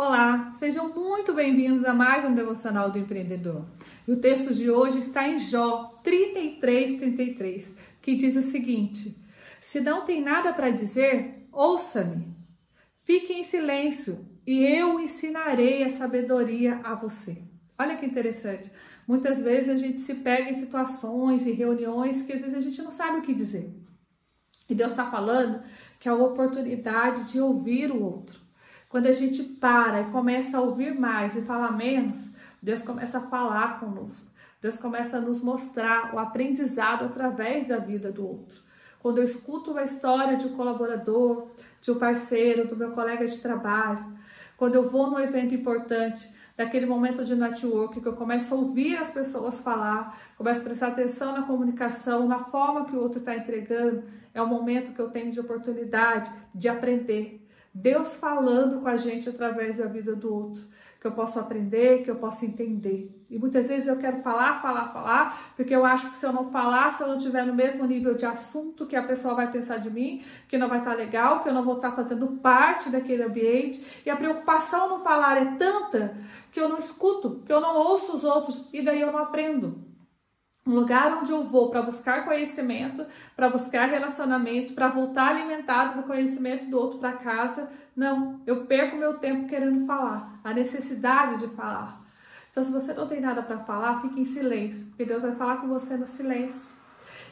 Olá, sejam muito bem-vindos a mais um Devocional do Empreendedor. E o texto de hoje está em Jó 33, 33, que diz o seguinte: Se não tem nada para dizer, ouça-me. Fique em silêncio e eu ensinarei a sabedoria a você. Olha que interessante. Muitas vezes a gente se pega em situações e reuniões que às vezes a gente não sabe o que dizer. E Deus está falando que é a oportunidade de ouvir o outro. Quando a gente para e começa a ouvir mais e falar menos, Deus começa a falar conosco. Deus começa a nos mostrar o aprendizado através da vida do outro. Quando eu escuto uma história de um colaborador, de um parceiro, do meu colega de trabalho, quando eu vou num evento importante, daquele momento de network que eu começo a ouvir as pessoas falar, começo a prestar atenção na comunicação, na forma que o outro está entregando, é o momento que eu tenho de oportunidade de aprender, Deus falando com a gente através da vida do outro, que eu posso aprender, que eu posso entender. E muitas vezes eu quero falar, falar, falar, porque eu acho que se eu não falar, se eu não tiver no mesmo nível de assunto que a pessoa vai pensar de mim, que não vai estar legal, que eu não vou estar fazendo parte daquele ambiente. E a preocupação no falar é tanta que eu não escuto, que eu não ouço os outros e daí eu não aprendo um lugar onde eu vou para buscar conhecimento, para buscar relacionamento, para voltar alimentado do conhecimento do outro para casa. Não, eu perco meu tempo querendo falar, a necessidade de falar. Então, se você não tem nada para falar, fique em silêncio, porque Deus vai falar com você no silêncio.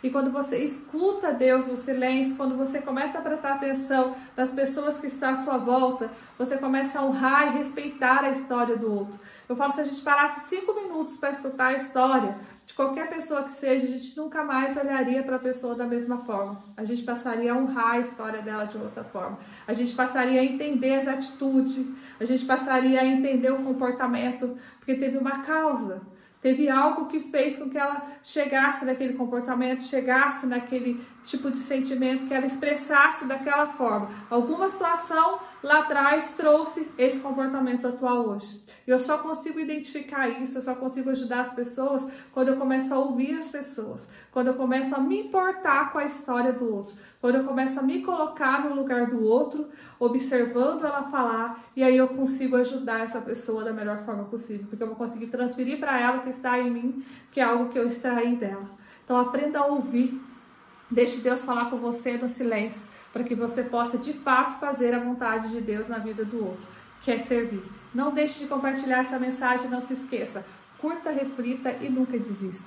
E quando você escuta Deus no silêncio, quando você começa a prestar atenção nas pessoas que estão à sua volta, você começa a honrar e respeitar a história do outro. Eu falo, se a gente parasse cinco minutos para escutar a história de qualquer pessoa que seja, a gente nunca mais olharia para a pessoa da mesma forma. A gente passaria a honrar a história dela de outra forma. A gente passaria a entender as atitudes, a gente passaria a entender o comportamento, porque teve uma causa. Teve algo que fez com que ela chegasse naquele comportamento, chegasse naquele tipo de sentimento, que ela expressasse daquela forma. Alguma situação lá atrás trouxe esse comportamento atual hoje. Eu só consigo identificar isso, eu só consigo ajudar as pessoas quando eu começo a ouvir as pessoas, quando eu começo a me importar com a história do outro, quando eu começo a me colocar no lugar do outro, observando ela falar, e aí eu consigo ajudar essa pessoa da melhor forma possível, porque eu vou conseguir transferir para ela que está em mim, que é algo que eu extraí dela. Então aprenda a ouvir. Deixe Deus falar com você no silêncio, para que você possa de fato fazer a vontade de Deus na vida do outro, que é servir. Não deixe de compartilhar essa mensagem, não se esqueça. Curta, reflita e nunca desista.